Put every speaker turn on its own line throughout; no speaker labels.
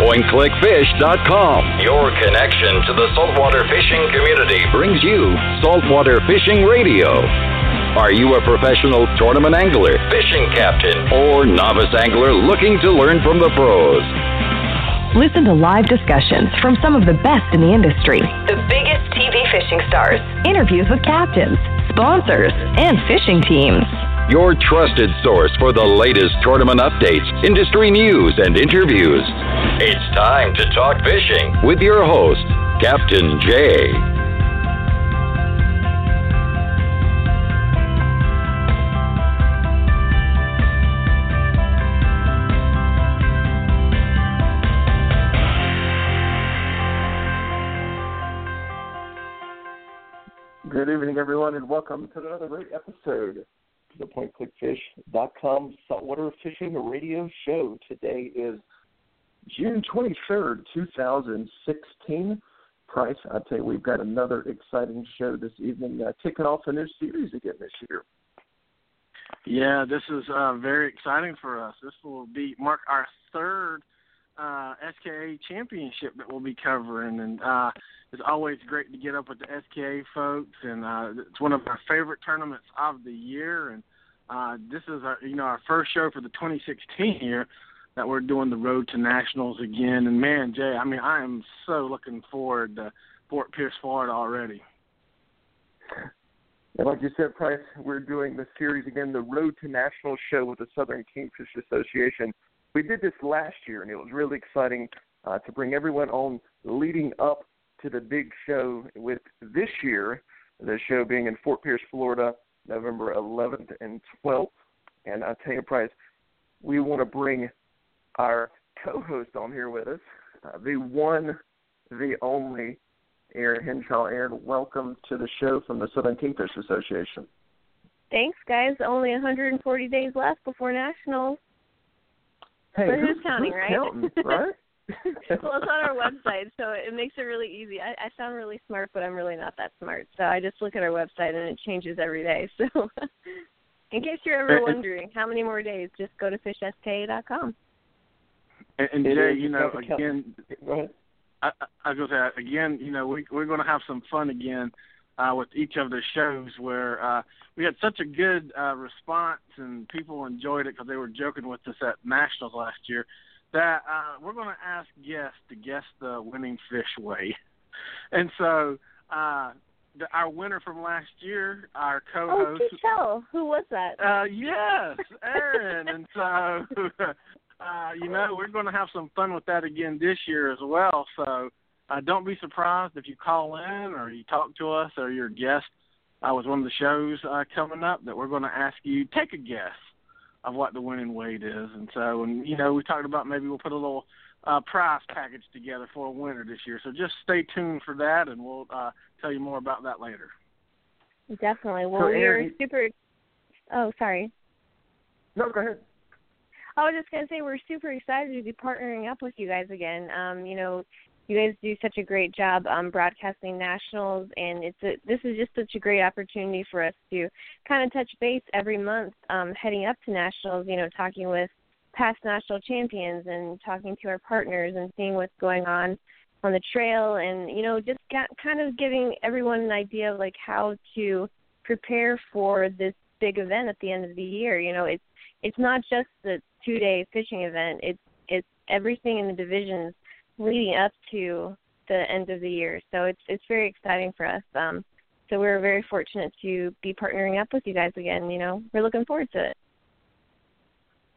PointClickFish.com. Your connection to the saltwater fishing community brings you Saltwater Fishing Radio. Are you a professional tournament angler, fishing captain, or novice angler looking to learn from the pros?
Listen to live discussions from some of the best in the industry,
the biggest TV fishing stars,
interviews with captains, sponsors, and fishing teams.
Your trusted source for the latest tournament updates, industry news, and interviews. It's time to talk fishing with your host, Captain Jay.
Good evening, everyone, and welcome to another great episode to the PointClickFish.com Saltwater Fishing Radio Show. Today is June 23rd, 2016. Price, I tell you, we've got another exciting show this evening, uh, kicking off a new series again this year.
Yeah, this is uh, very exciting for us. This will be mark our third uh, SKA championship that we'll be covering, and uh, it's always great to get up with the SKA folks, and uh, it's one of our favorite tournaments of the year. And uh, this is our, you know, our first show for the 2016 year that we're doing the road to nationals again. And man, Jay, I mean, I am so looking forward to Fort Pierce, Florida already.
And like you said, Price, we're doing the series again, the Road to Nationals show with the Southern Kingfish Association. We did this last year, and it was really exciting uh, to bring everyone on leading up to the big show with this year, the show being in Fort Pierce, Florida, November 11th and 12th. And I tell you, Price, we want to bring our co-host on here with us, uh, the one, the only Erin Henshaw. Erin, welcome to the show from the Southern Kingfish Association.
Thanks, guys. Only 140 days left before nationals.
Hey,
but
who's,
who's counting,
who's
right?
Counting, right?
well, it's on our website, so it makes it really easy. I, I sound really smart, but I'm really not that smart. So I just look at our website, and it changes every day. So, in case you're ever wondering how many more days, just go to fishska.com.
And, and
It
Jay, you know, again,
Go.
I, I was going to say again, you know, we, we're going to have some fun again uh, with each of the shows where uh, we had such a good uh, response and people enjoyed it because they were joking with us at nationals last year. That uh, we're going to ask guests to guess the winning fish way, and so uh, the, our winner from last year, our
Oh,
co-host,
do tell. Who was that?
uh, yes, Erin. and so, uh, you know, we're going to have some fun with that again this year as well. So, uh, don't be surprised if you call in or you talk to us or you're a guest uh, with one of the shows uh, coming up that we're going to ask you take a guess of what the winning weight is. And so, and you know, we talked about maybe we'll put a little uh, prize package together for a winner this year. So just stay tuned for that, and we'll uh, tell you more about that later.
Definitely. Well,
So,
we're
Erin-
super. Oh, sorry.
No, go ahead.
I was just gonna say we're super excited to be partnering up with you guys again. Um, you know, you guys do such a great job um, broadcasting nationals, and it's a, this is just such a great opportunity for us to kind of touch base every month, um, heading up to nationals. You know, talking with past national champions and talking to our partners and seeing what's going on on the trail, and you know, just got, kind of giving everyone an idea of like how to prepare for this big event at the end of the year. You know, it's it's not just the two day fishing event. It's it's everything in the divisions leading up to the end of the year. So it's it's very exciting for us. Um, so we're very fortunate to be partnering up with you guys again. You know, we're looking forward to it.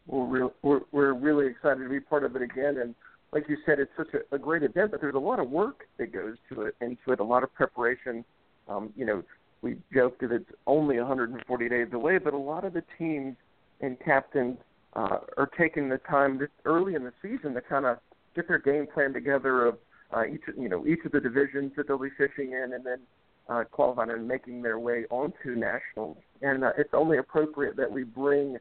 We're, real, we're we're really excited to be part of it again, and like you said, it's such a, a great event. But there's a lot of work that goes to it, into it, a lot of preparation. Um, you know, we joke that it's only 140 days away, but a lot of the teams and captains uh, are taking the time this early in the season to kind of get their game plan together of uh, each you know each of the divisions that they'll be fishing in, and then uh, qualifying and making their way onto nationals. And uh, it's only appropriate that we bring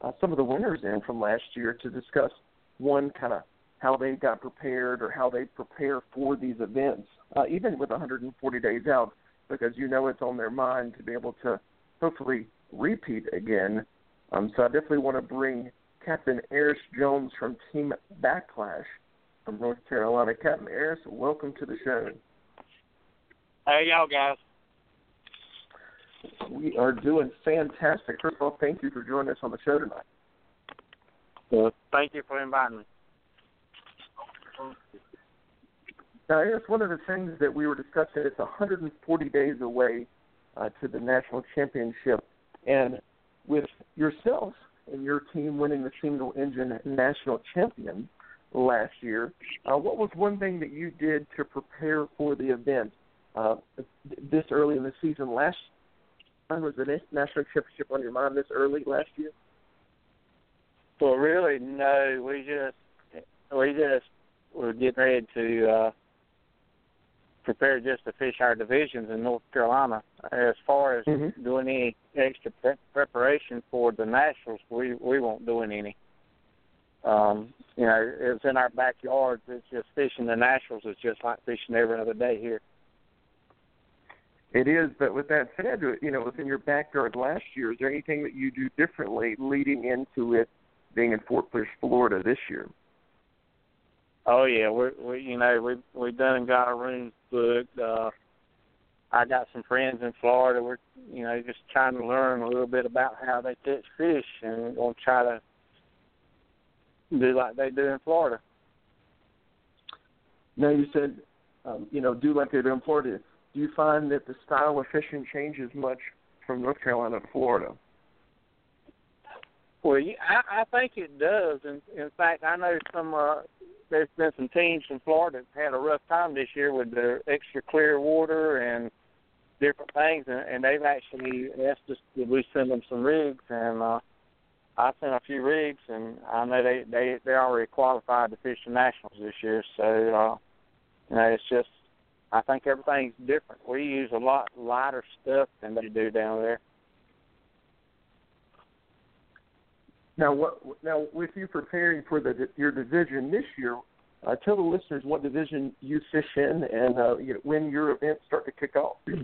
uh, some of the winners in from last year to discuss one kind of how they got prepared or how they prepare for these events, uh, even with 140 days out, because you know it's on their mind to be able to hopefully repeat again. Um, so I definitely want to bring Captain Eris Jones from Team Backlash from North Carolina. Captain Eris, welcome to the show.
Hey, y'all guys.
We are doing fantastic. First of all, thank you for joining us on the show tonight.
Well, thank you for inviting me.
Now, Eris, one of the things that we were discussing, it's 140 days away uh, to the national championship, and with yourself and your team winning the single engine national champion last year, uh, what was one thing that you did to prepare for the event uh, this early in the season? Last time was the national championship on your mind this early last year?
Well, really, no. We just we just were getting ready to uh, prepare just to fish our divisions in North Carolina. As far as
mm-hmm.
doing any extra pre- preparation for the nationals, we we won't doing any. Um, you know, it's in our backyard. It's just fishing the nationals is just like fishing every other day here.
It is, but with that said, you know, within your backyard last year, is there anything that you do differently leading into it being in Fort Pierce, Florida this year?
Oh yeah, we we you know we we done and got a room booked. Uh, I got some friends in Florida. We're you know just trying to learn a little bit about how they catch fish, and we're gonna try to do like they do in Florida.
Now you said um, you know do like they do in Florida. Do you find that the style of fishing changes much from North Carolina to Florida?
Well, I, I think it does. In, in fact, I know some uh, there's been some teams in Florida that had a rough time this year with the extra clear water and different things, and, and they've actually asked us to we send them some rigs, and uh, I sent a few rigs, and I know they they they're already qualified to fish the nationals this year. So uh, you know, it's just I think everything's different. We use a lot lighter stuff than they do down there.
Now, what now with you preparing for the your division this year? Uh, tell the listeners what division you fish in and uh, you know, when your events start to kick off.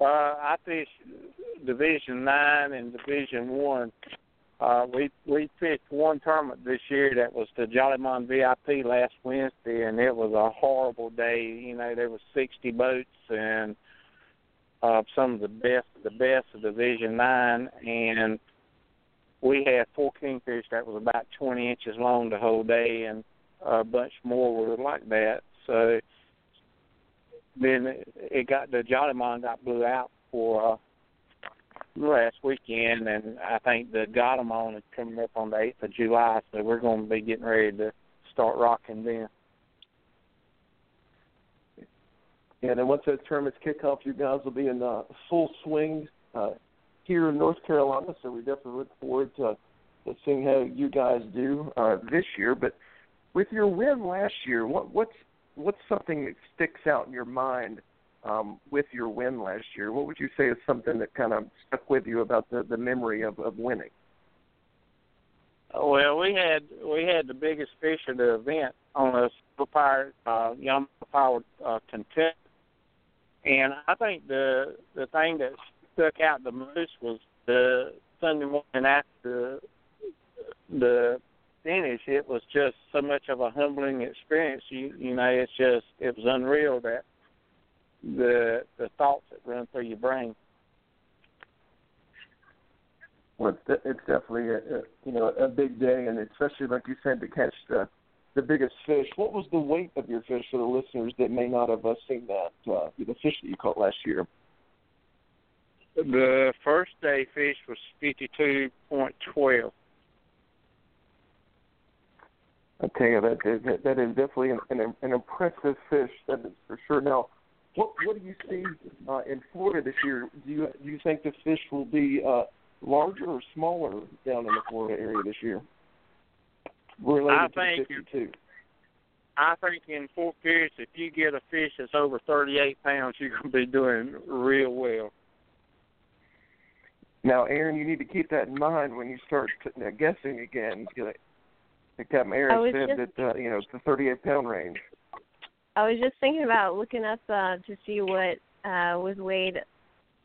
Uh, I fish Division Nine and Division One. Uh, we we fished one tournament this year that was the Jollymon VIP last Wednesday, and it was a horrible day. You know, there was 60 boats and uh, some of the best, the best of Division Nine, and we had four kingfish that was about 20 inches long the whole day, and a bunch more were like that. So then it got the Jollymon got blew out for uh, last weekend, and I think the Got-Em-On is coming up on the 8th of July, so we're going to be getting ready to start rocking then.
And then once that tournament's kick off, you guys will be in uh, full swing uh, here in North Carolina, so we definitely look forward to, to seeing how you guys do uh, this year. But with your win last year, what, what's what's something that sticks out in your mind um, with your win last year? What would you say is something that kind of stuck with you about the, the memory of, of winning?
Well, we had we had the biggest fish of the event on a super uh, Yamaha powered uh, content, and I think the the thing that stuck out the most was the Sunday morning after the finish. It was just so much of a humbling experience. You you know, it's just it was unreal that the the thoughts that run through your brain.
Well, it's, definitely a, a you know a big day, and especially like you said to catch the the biggest fish. What was the weight of your fish for the listeners that may not have uh, seen that uh, the fish that you caught last year?
The first day fish was fifty two point twelve.
I tell you that that, that is definitely an, an, an impressive fish. That is for sure. Now, what what do you see uh, in Florida this year? Do you do you think the fish will be uh, larger or smaller down in the Florida area this year? Related
I
to
think
the 52?
I think in Fort Pierce, if you get a fish that's over 38 pounds, you're going to be doing real well.
Now, Erin, you need to keep that in mind when you start uh, guessing again. Captain Aaron said
just,
that uh, you know it's the 38 pound range.
I was just thinking about looking up uh, to see what uh, was weighed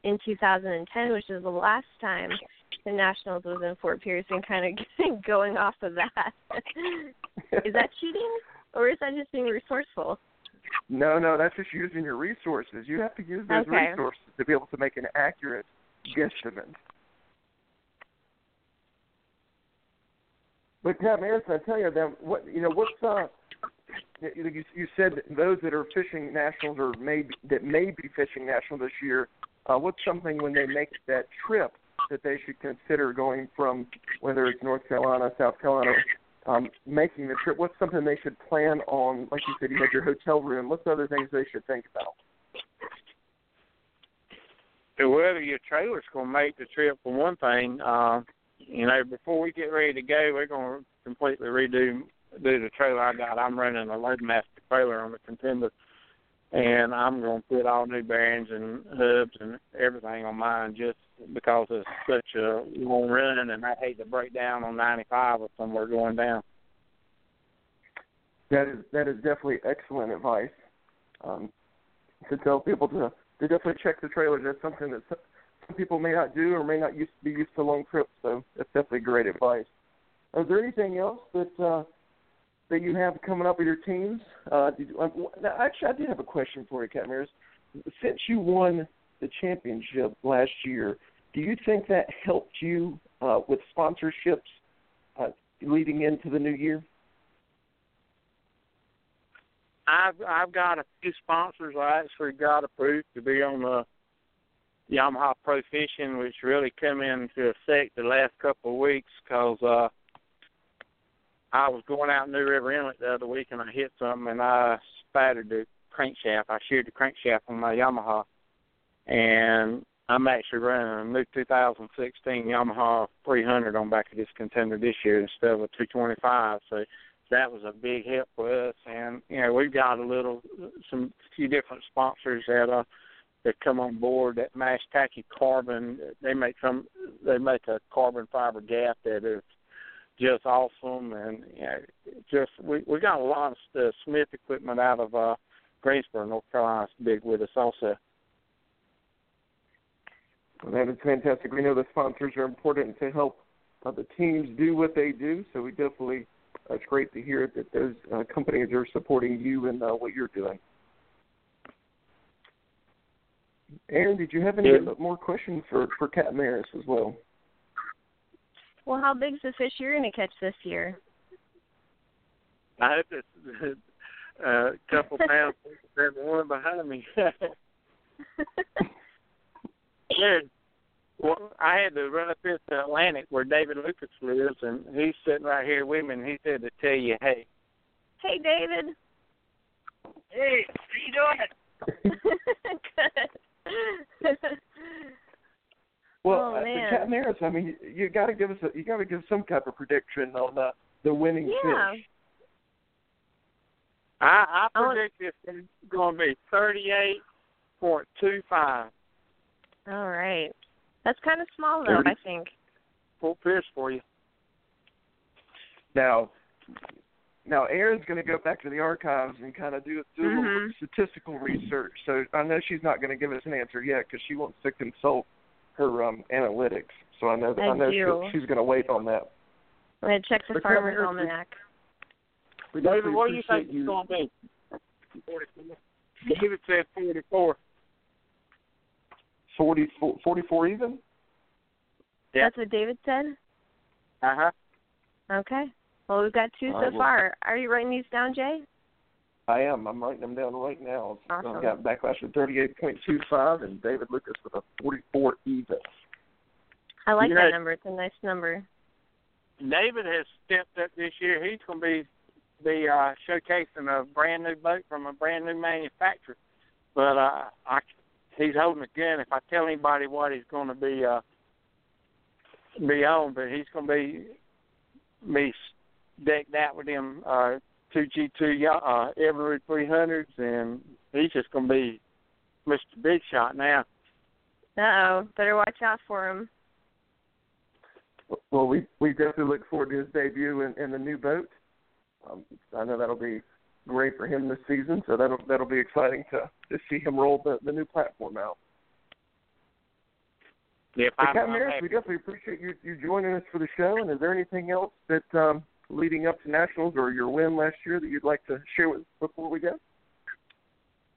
in 2010, which is the last time the Nationals was in Fort Pierce, and kind of going off of that. is that cheating, or is that just being resourceful?
No, no, that's just using your resources. You have to use those
Okay.
resources to be able to make an accurate guesstimate. But Pat Harrison, I tell you, then what you know, what's uh, you, you said that those that are fishing nationals or may that may be fishing national this year. Uh, what's something when they make that trip that they should consider going from whether it's North Carolina, South Carolina, um, making the trip? What's something they should plan on? Like you said, you had your hotel room. What's other things they should think about?
Whether your trailer's to make the trip for one thing, uh, you know, before we get ready to go, we're to completely redo do the trailer I got. I'm running a Loadmaster trailer on the contender, and I'm to put all new bearings and hubs and everything on mine just because it's such a long run, and I hate to break down on 95 or somewhere going down.
That is that is definitely excellent advice. Um, to tell people to to definitely check the trailers. That's something that some people may not do or may not used be used to long trips. So that's definitely great advice. Is there anything else that uh, that you have coming up with your teams? Uh, did, now, actually, I did have a question for you, Cat Maris. Since you won the championship last year, do you think that helped you uh, with sponsorships uh, leading into the new year?
I've I've got a few sponsors. I actually got approved to be on the Yamaha Pro Fishing, which really come into effect the last couple of weeks because uh, I was going out New River Inlet the other week and I hit something and I spattered the crankshaft. I sheared the crankshaft on my Yamaha, and I'm actually running a new 2016 Yamaha 300 on back of this contender this year instead of a 225. So that was a big help for us. And you know, we've got a little, some few different sponsors that uh that come on board. That Mash Tacky Carbon, they make some, they make a carbon fiber gaff that is just awesome. And you know, just we we got a lot of the Smith equipment out of uh Greensboro, North Carolina, big with us also.
Well, that is fantastic. We know the sponsors are important to help uh, the teams do what they do. So we definitely, it's great to hear that those uh, companies are supporting you and uh, what you're doing. Erin, did you have any
Yeah.
more questions for for Cat Maris as well?
Well, how big's the fish you're going to catch this year?
I hope it's a couple pounds than the one behind me. Dude, well, I had to run up into Atlantic where David Lucas lives, and he's sitting right here with me, and he said to tell you, hey,
hey, David.
hey, how you doing?
Good.
Well,
Oh,
uh,
man.
Cat Maris, I mean, you got to give us a, you got to give some type of prediction on uh, the winning
yeah.
fish.
I, I
I want-
predict it's going to be thirty-eight point two five.
All right. That's kind of small though,
Thirty-
I think.
Full fish for you.
Now, now Erin's going to go back to the archives and kind of do do a little
Mhm.
statistical research. So I know she's not going to give us an answer yet because she wants to consult her um, analytics. So I know that
I
I, know
do.
she, she's going to wait on that.
I'm going to check the
But
Farmer's
Cameron,
Almanac.
We
David,
definitely
what do you think
appreciate
it's going to be? David said forty-four.
44, 44 even?
Yeah.
That's what David said?
Uh huh.
Okay. Well, we've got two
All
so
right, well-
far. Are you writing these down, Jay?
I am. I'm writing them down right now.
Awesome.
I've got Backlash at 38.25 and David Lucas with a 44 even.
I like
You
that
know-
number. It's a nice number.
David has stepped up this year. He's going to be be uh, showcasing a brand new boat from a brand new manufacturer. But uh, I, he's holding a gun. If I tell anybody what he's going to be uh, be on, but he's going to be be decked out with them uh, two G two uh, Evinrude three hundreds, and he's just going to be Mr. Big Shot now.
Uh oh. Better watch out for him.
Well, we we definitely look forward to his debut in, in the new boat. Um, I know that'll be great for him this season, so that'll that'll be exciting to to see him roll the the new platform out. But
I'm,
Captain Harris, we definitely appreciate you you joining us for the show. And is there anything else that um, leading up to nationals or your win last year that you'd like to share with before we go?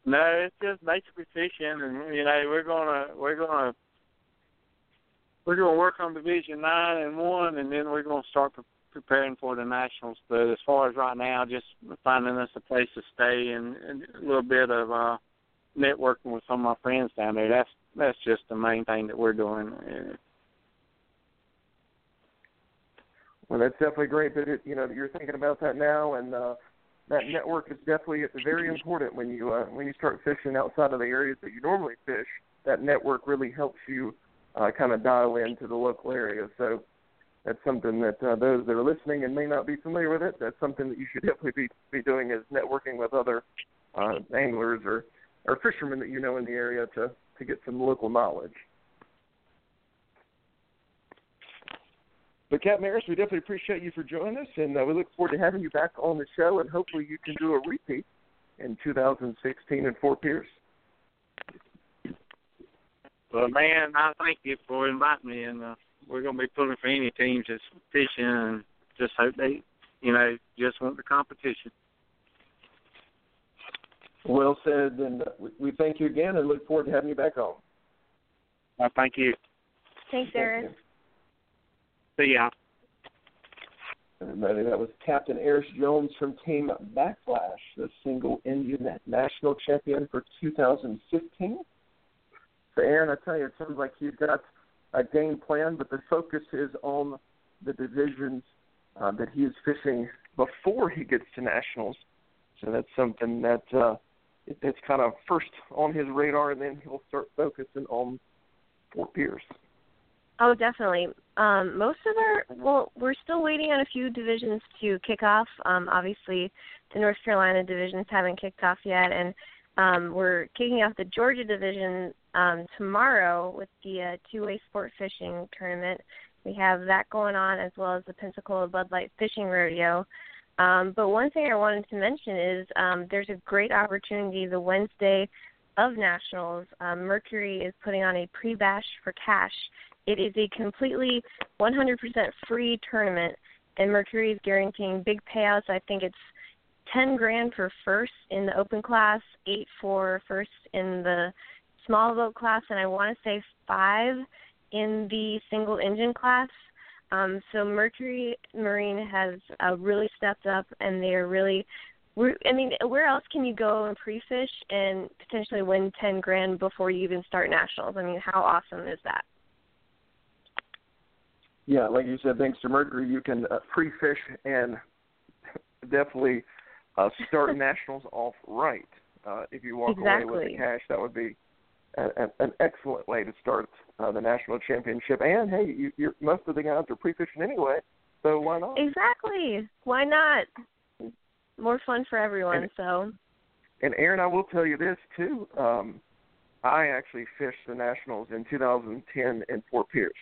No, it's just basically fishing, and you know we're gonna we're gonna we're gonna work on Division Nine and One, and then we're gonna start preparing for the nationals. But as far as right now, just finding us a place to stay and, and a little bit of uh networking with some of my friends down there. That's that's just the main thing that we're doing.
Well, that's definitely great that it, you know that you're thinking about that now, and uh, that network is definitely it's very important when you uh, when you start fishing outside of the areas that you normally fish. That network really helps you uh, kind of dial into the local area. So that's something that uh, those that are listening and may not be familiar with it, that's something that you should definitely be be doing is networking with other uh, anglers or or fishermen that you know in the area to to get some local knowledge. But Cap Harris, we definitely appreciate you for joining us, and uh, we look forward to having you back on the show, and hopefully you can do a repeat in 2016 in Fort Pierce.
Well, man, I thank you for inviting me, and uh, we're going to be pulling for any teams that's fishing, and just hope they, you know, just want the competition.
Well said, and uh, we thank you again, and look forward to having you back on.
Well, thank you.
Thanks, Eris.
See ya.
Everybody, that was Captain Eris Jones from Team Backlash, the single engine national champion for 2015. So, Erin, I tell you, it sounds like you've got a game plan, but the focus is on the divisions uh, that he is fishing before he gets to nationals. So that's something that uh, it, it's kind of first on his radar, and then he'll start focusing on Fort Pierce.
Oh, definitely. Um, most of our well, we're still waiting on a few divisions to kick off. Um, obviously, the North Carolina divisions haven't kicked off yet, and um, we're kicking off the Georgia division um, tomorrow with the uh, two-way sport fishing tournament. We have that going on as well as the Pensacola Bud Light Fishing Rodeo. Um, but one thing I wanted to mention is um, there's a great opportunity the Wednesday of nationals. Um, Mercury is putting on a pre-bash for cash it is a completely 100% free tournament, and Mercury is guaranteeing big payouts. I think it's 10 grand for first in the open class, eight for first in the small boat class, and I want to say five in the single engine class. Um, so Mercury Marine has uh, really stepped up, and they are really. We're, I mean, where else can you go and pre-fish and potentially win ten grand before you even start nationals? I mean, how awesome is that?
yeah, like you said, thanks to Mercury, you can uh, pre-fish and definitely uh, start nationals off right. Uh, if you walk
exactly.
away with the cash, that would be a, a, an excellent way to start uh, the national championship. And hey, you, you're, most of the guys are pre-fishing anyway, so why not?
Exactly. Why not? More fun for everyone.
And,
so.
And Erin, I will tell you this too. Um, I actually fished the nationals in 2010 in Fort Pierce.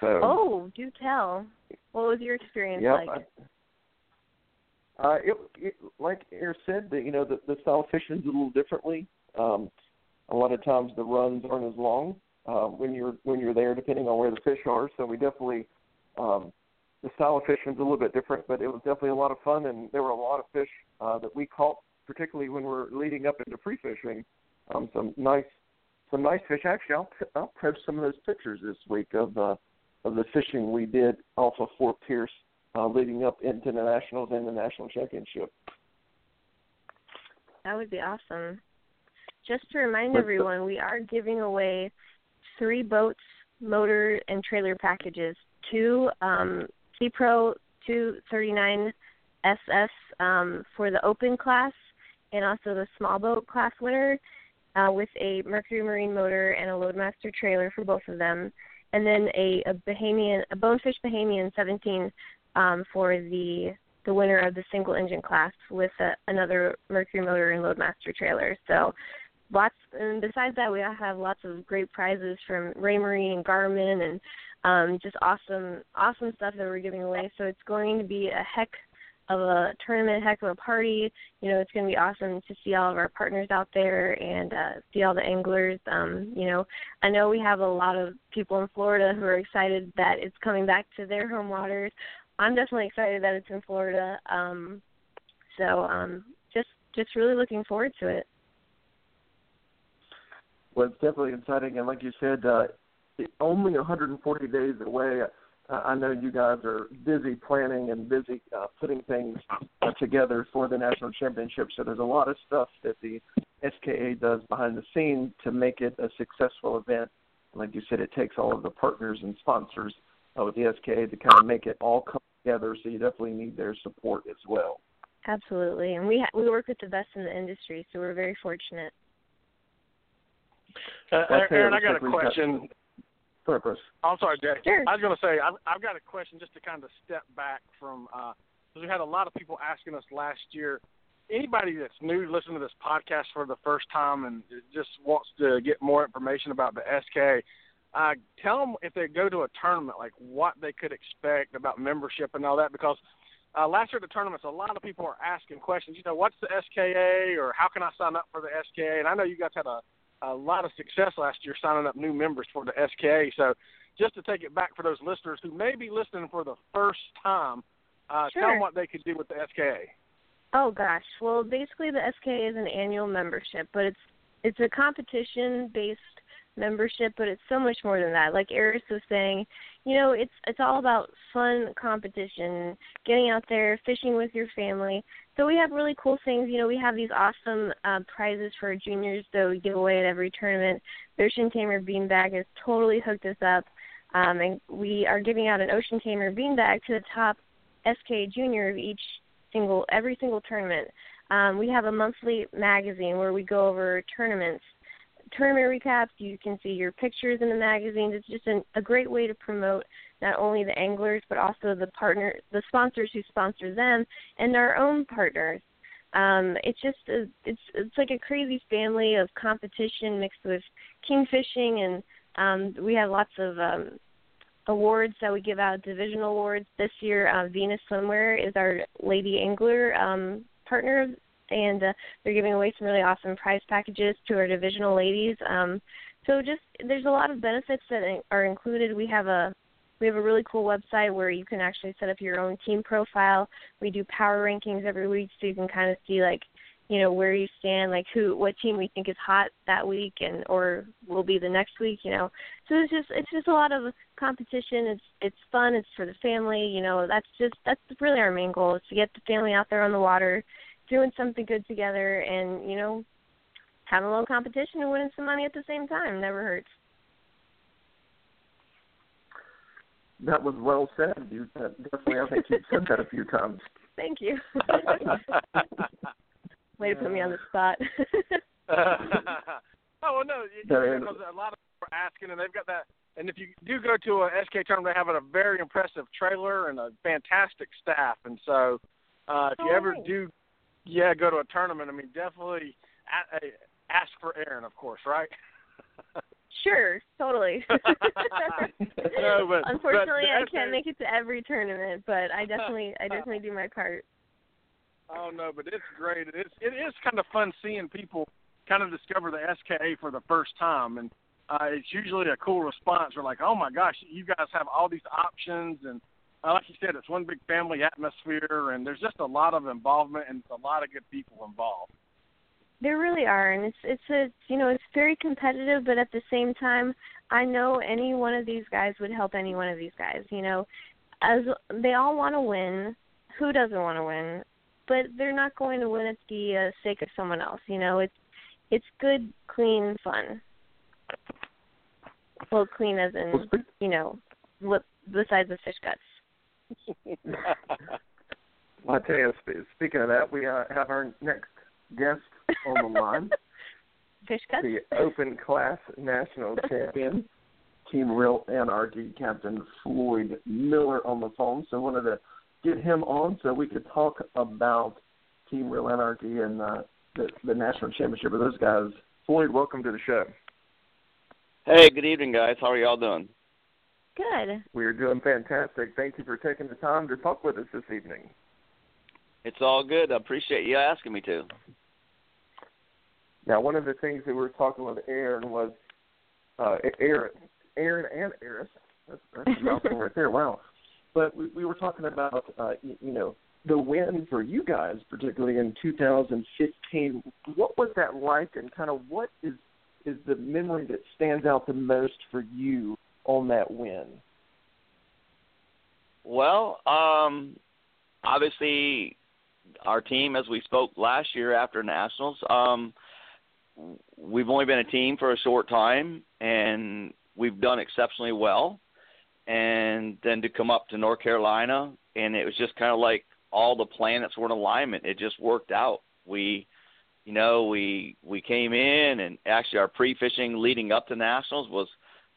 So,
oh, do tell. What was your experience
yep,
like?
I, uh, it, it, like Air said, the, you know, the, the style of fishing is a little differently. Um, a lot of times the runs aren't as long uh, when you're when you're there, depending on where the fish are. So we definitely um, the style of fishing is a little bit different, but it was definitely a lot of fun, and there were a lot of fish uh, that we caught, particularly when we're leading up into free fishing. Um, some nice some nice fish. Actually, I'll I'll post some of those pictures this week of uh, of the fishing we did off of Fort Pierce uh, leading up into the Nationals and the National Championship.
That would be awesome. Just to remind everyone, we are giving away three boats, motor, and trailer packages. Two um, Sea Pro 239 SS um, for the open class, and also the small boat class winner uh, with a Mercury Marine motor and a Loadmaster trailer for both of them and then a, a Bahamian, a Bonefish Bahamian 17 um, for the the winner of the single engine class with a, another Mercury motor and Loadmaster trailer. So lots and besides that we have lots of great prizes from Raymarine and Garmin and um just awesome awesome stuff that we're giving away. So it's going to be a heck of a tournament, heck of a party. You know, it's going to be awesome to see all of our partners out there and uh, see all the anglers. Um, you know, I know we have a lot of people in Florida who are excited that it's coming back to their home waters. I'm definitely excited that it's in Florida. Um, so um, just just really looking forward to it.
It's definitely exciting, and like you said, uh, only 140 days away. Uh, I know you guys are busy planning and busy uh, putting things uh, together for the national championship. So there's a lot of stuff that the SKA does behind the scenes to make it a successful event. Like you said, it takes all of the partners and sponsors uh, with the SKA to kind of make it all come together. So you definitely need their support as well.
Absolutely, and we ha- we work with the best in the industry, so we're very fortunate.
Uh, Erin, I got a question.
Sorry, Bruce.
I'm sorry, Jack.
Sure.
I was going to say I've, I've got a question just to kind of step back from because uh, we had a lot of people asking us last year. Anybody that's new listening to this podcast for the first time and just wants to get more information about the SK, uh, tell them if they go to a tournament, like what they could expect about membership and all that. Because uh, last year at the tournaments, a lot of people are asking questions. You know, what's the SKA, or how can I sign up for the SKA? And I know you guys had a a lot of success last year signing up new members for the SKA. So just to take it back for those listeners who may be listening for the first time, uh,
sure.
tell them what they could do with the SKA.
Oh gosh, well basically the SKA is an annual membership, but it's it's a competition based membership, but it's so much more than that. Like Eris was saying, you know, it's it's all about fun competition, getting out there, fishing with your family. So we have really cool things. You know, we have these awesome uh, prizes for juniors that we give away at every tournament. Ocean Tamer beanbag has totally hooked us up, um, and we are giving out an Ocean Tamer beanbag to the top SK junior of each single every single tournament. Um, we have a monthly magazine where we go over tournaments tournament recaps. You can see your pictures in the magazines. It's just an, a great way to promote not only the anglers but also the partner, the sponsors who sponsor them, and our own partners. Um, it's just a, it's it's like a crazy family of competition mixed with king fishing, and um, we have lots of um, awards that we give out, divisional awards. This year, uh, Venus Swimwear is our lady angler um, partner and uh, they're giving away some really awesome prize packages to our divisional ladies. Um, so just there's a lot of benefits that are included. We have a we have a really cool website where you can actually set up your own team profile. We do power rankings every week, so you can kind of see like you know where you stand, like who what team we think is hot that week, and or will be the next week. You know, so it's just it's just a lot of competition. It's it's fun. It's for the family. You know, that's just that's really our main goal is to get the family out there on the water doing something good together and you know having a little competition and winning some money at the same time never hurts
that was well said you uh, definitely i think you've said that a few times
thank you way to put me on the spot
oh well, no because a lot of people are asking and they've got that and if you do go to a SK tournament, they have a very impressive trailer and a fantastic staff. And so, uh, if you
oh,
ever
nice.
do yeah, go to a tournament. I mean, definitely ask for Erin, of course, right?
Sure, totally.
no, but,
Unfortunately,
but
I can't make it to every tournament, but I definitely, I definitely do my part.
Oh no, but it's great. It's it is kind of fun seeing people kind of discover the SKA for the first time, and uh, it's usually a cool response. We're like, oh my gosh, you guys have all these options, and uh, like you said, it's one big family atmosphere, and there's just a lot of involvement and a lot of good people involved.
There really are, and it's it's a you know it's very competitive, but at the same time, I know any one of these guys would help any one of these guys. You know, as they all want to win. Who doesn't want to win? But they're not going to win at the uh, sake of someone else. You know, it's it's good, clean fun. Well, clean as in you know, besides the fish guts.
well, I tell you, speaking of that, we uh, have our next guest on the line.
Fish cuts?
The Open Class National Champion, Team Reel Anarchy Captain Floyd Miller on the phone. So I wanted to get him on so we could talk about Team Reel Anarchy and uh, the, the national championship of those guys. Floyd, welcome to the show.
Hey, good evening, guys. How are y'all doing?
Good.
We are doing fantastic. Thank you for taking the time to talk with us this evening.
It's all good. I appreciate you asking me to.
Now, one of the things that we were talking with Erin was uh, Erin, Erin and Eris. That's, that's a mouthful right there. Wow. but we, we were talking about uh, you, you know the win for you guys, particularly in 2015. What was that like, and kind of what is is the memory that stands out the most for you on that win?
Well, um, obviously, our team, as we spoke last year after nationals, um, we've only been a team for a short time, and we've done exceptionally well. And then to come up to North Carolina, and it was just kind of like all the planets were in alignment. It just worked out. We, you know, we we came in, and actually our pre-fishing leading up to nationals was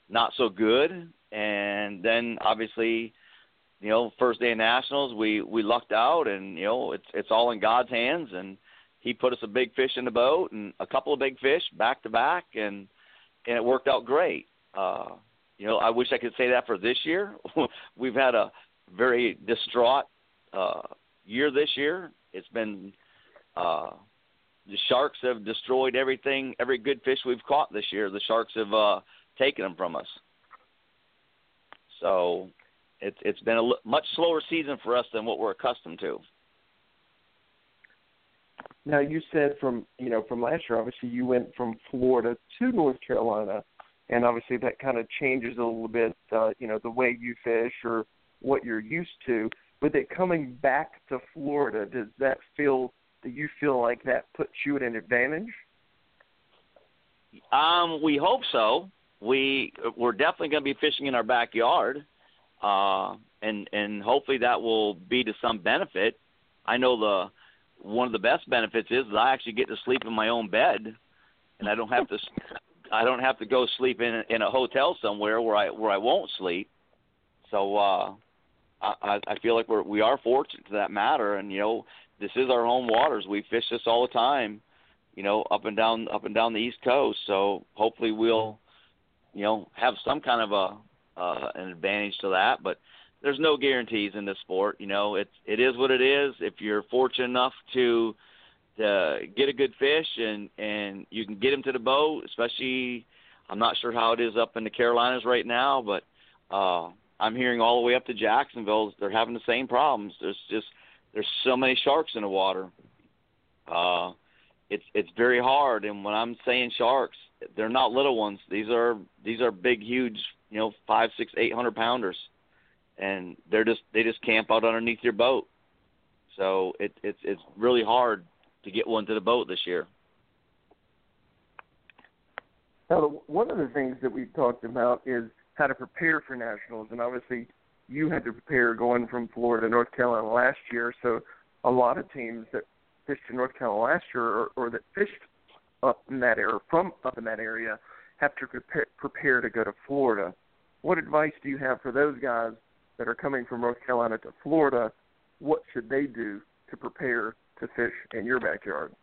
not so good, and then obviously you know, first day of nationals, we we lucked out, and you know, it's it's all in God's hands, and He put us a big fish in the boat and a couple of big fish back to back, and and it worked out great. Uh, you know, I wish I could say that for this year. We've had a very distraught uh, year this year. It's been uh, the sharks have destroyed everything, every good fish we've caught this year. The sharks have uh, taken them from us. So it's it's been a much slower season for us than what we're accustomed to.
Now you said from you know from last year, obviously you went from Florida to North Carolina, and obviously that kind of changes a little bit, uh, you know, the way you fish or what you're used to. With it coming back to Florida, does that feel? Do you feel like that puts you at an advantage?
Um, we hope so. We we're definitely going to be fishing in our backyard uh, and and hopefully that will be to some benefit. I know the one of the best benefits is that I actually get to sleep in my own bed, and I don't have to I don't have to go sleep in in a hotel somewhere where I where I won't sleep. So uh, I I feel like we're we are fortunate to that matter, and you know this is our home waters. We fish this all the time, you know, up and down up and down the East Coast. So hopefully we'll you know have some kind of a uh, an advantage to that. But there's no guarantees in this sport. You know, it's it is what it is. If you're fortunate enough to to get a good fish and and you can get them to the boat, especially I'm not sure how it is up in the Carolinas right now, but uh, I'm hearing all the way up to Jacksonville they're having the same problems. There's just there's so many sharks in the water. Uh, it's it's very hard, and when I'm saying sharks, they're not little ones. These are these are big, huge you know, five, six, eight hundred pounders, and they're just they just camp out underneath your boat. So it, it's it's really hard to get one to the boat this year.
Now, one of the things that we've talked about is how to prepare for nationals, and obviously you had to prepare going from Florida to North Carolina last year. So a lot of teams that fished in North Carolina last year, or, or that fished up in that area, from up in that area, have to prepare, prepare to go to Florida. What advice do you have for those guys that are coming from North Carolina to Florida? What should they do to prepare to fish in your backyard?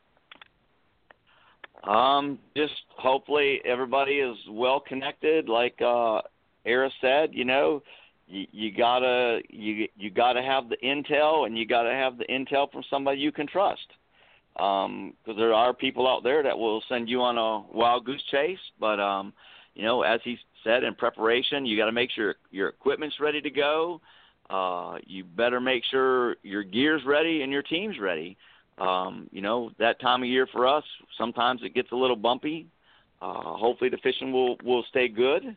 Um, just hopefully everybody is well connected. Like uh, Era said, you know, you, you gotta you you gotta have the intel, and you gotta have the intel from somebody you can trust because um, there are people out there that will send you on a wild goose chase. But um, you know, as he said, in preparation, you got to make sure your equipment's ready to go. Uh, you better make sure your gear's ready and your team's ready. Um, you know, that time of year for us, sometimes it gets a little bumpy. Uh, hopefully, the fishing will will stay good,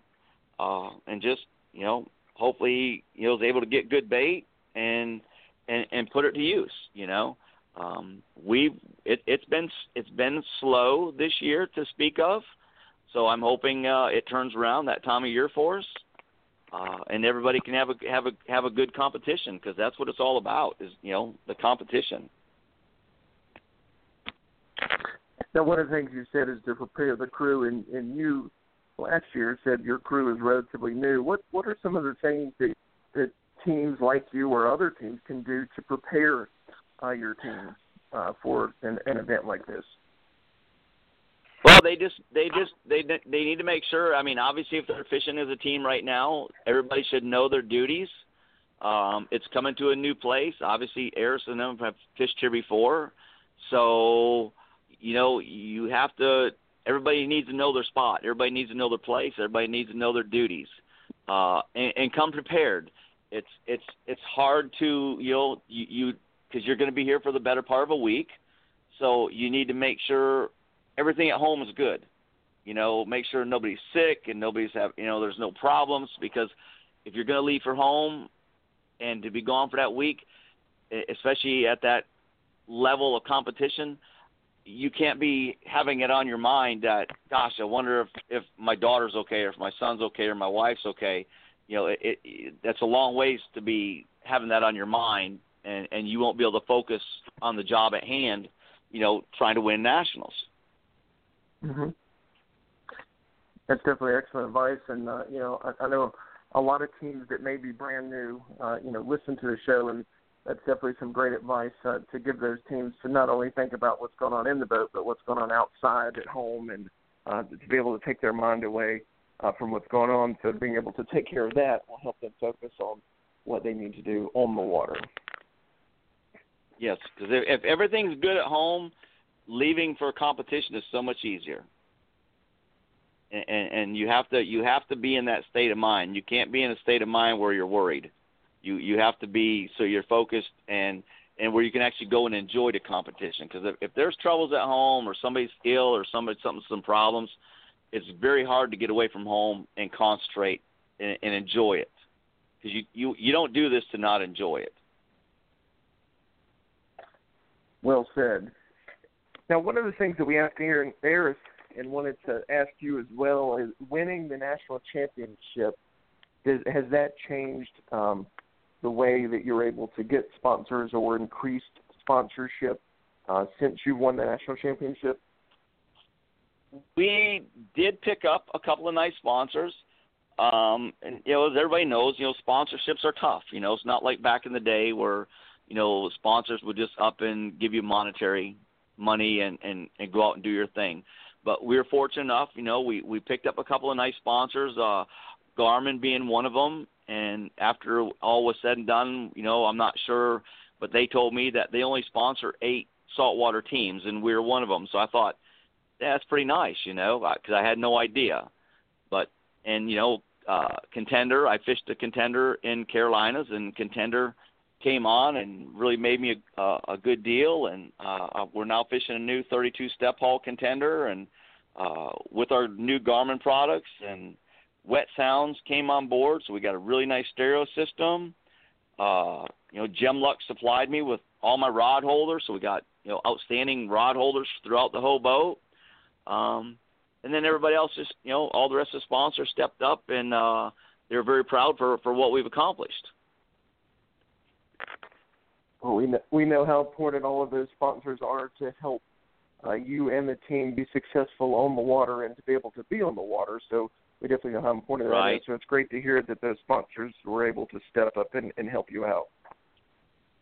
uh, and just you know, hopefully, know, is able to get good bait and and and put it to use. You know, um, we it, it's been it's been slow this year to speak of, so I'm hoping uh, it turns around that time of year for us, uh, and everybody can have a have a have a good competition because that's what it's all about is you know the competition.
Now, one of the things you said is to prepare the crew, and, and you last year said your crew is relatively new. What what are some of the things that that teams like you or other teams can do to prepare uh, your team uh, for an, an event like this?
Well, they just they just they they need to make sure. I mean, obviously, if they're fishing as a team right now, everybody should know their duties. Um, it's coming to a new place. Obviously, Eris and them have fished here before, so you know you have to. Everybody needs to know their spot. Everybody needs to know their place. Everybody needs to know their duties, uh, and, and come prepared. it's it's it's hard to you know you you because you're going to be here for the better part of a week, so you need to make sure everything at home is good. You know, make sure nobody's sick and nobody's have you know there's no problems because if you're going to leave for home and to be gone for that week, especially at that level of competition, you can't be having it on your mind that gosh, I wonder if if my daughter's okay or if my son's okay or my wife's okay. You know, it, it that's a long ways to be having that on your mind, and and you won't be able to focus on the job at hand. You know, trying to win nationals.
Mhm. That's definitely excellent advice, and uh, you know, I, I know a lot of teams that may be brand new, uh, you know, listen to the show, and that's definitely some great advice uh, to give those teams to not only think about what's going on in the boat, but what's going on outside at home, and uh, to be able to take their mind away uh, from what's going on. So being able to take care of that will help them focus on what they need to do on the water.
Yes, because if, if everything's good at home, leaving for competition is so much easier. And, and, and you have to you have to be in that state of mind. You can't be in a state of mind where you're worried. You you have to be so you're focused and and where you can actually go and enjoy the competition. Because if, if there's troubles at home or somebody's ill or somebody something some problems, it's very hard to get away from home and concentrate and, and enjoy it. Because you, you you don't do this to not enjoy it.
Well said. Now, one of the things that we have asked in Eris and wanted to ask you as well is winning the national championship. Does, has that changed um, the way that you're able to get sponsors or increased sponsorship uh, since you won the national championship?
We did pick up a couple of nice sponsors. Um, and you know, as everybody knows, you know, sponsorships are tough. You know, it's not like back in the day where you know sponsors would just up and give you monetary money and and and go out and do your thing. But we were fortunate enough, you know, we we picked up a couple of nice sponsors. Uh, Garmin being one of them, and after all was said and done, you know, I'm not sure, but they told me that they only sponsor eight saltwater teams, and we were one of them. So I thought, yeah, that's pretty nice, you know, because I had no idea. But and you know, uh, contender, I fished a contender in Carolinas, and contender came on and really made me a, a, good deal. And uh, we're now fishing a new 32 step hull contender, and uh, with our new Garmin products and Wet Sounds came on board, so we got a really nice stereo system. Uh, you know, Gemlux supplied me with all my rod holders, so we got you know outstanding rod holders throughout the whole boat. Um, and then everybody else just you know all the rest of the sponsors stepped up and uh, they're very proud for for what we've accomplished.
Well, we know, we know how important all of those sponsors are to help uh, you and the team be successful on the water and to be able to be on the water. So we definitely know how important
right.
that is. So it's great to hear that those sponsors were able to step up and, and help you out.